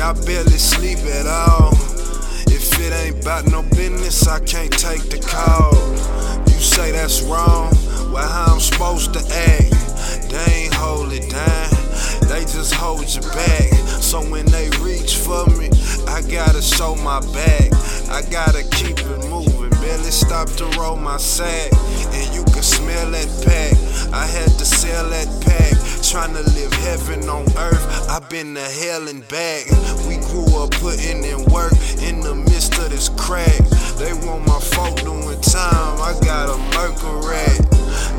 I barely sleep at all. If it ain't about no business, I can't take the call. You say that's wrong, well, how I'm supposed to act? They ain't hold it down, they just hold you back. So when they reach for me, I gotta show my back. I gotta keep it moving, barely stop to roll my sack. And you can smell that pack. I had to sell that pack, trying to live heaven on earth. I've been to hell and back. We grew up putting in work in the midst of this crack. They want my folk doing time. I got a Mercury. Rat.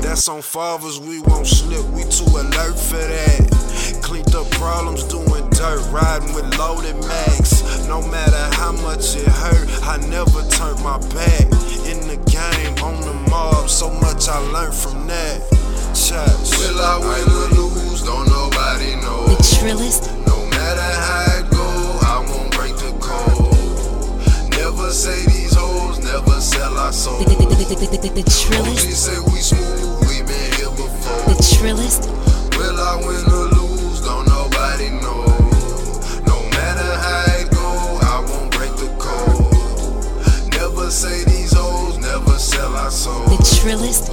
That's on fathers, we won't slip. We too alert for that. Cleaned up problems, doing dirt, riding with loaded max. No matter how much it hurt, I never turned my back. In the game, on the mob, so much I learned from that. Shots. Will I trillest, No matter how it go, I won't break the code. Never say these hoes, never sell our soul. the, the, the, the, the, the, trillest, say we smooth, we been here before. the trillest, Will I win or lose? Don't nobody know. No matter how it go, I won't break the code. Never say these hoes, never sell our soul. the trillest,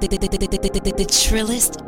the, the, the, the, the, the, the trillest,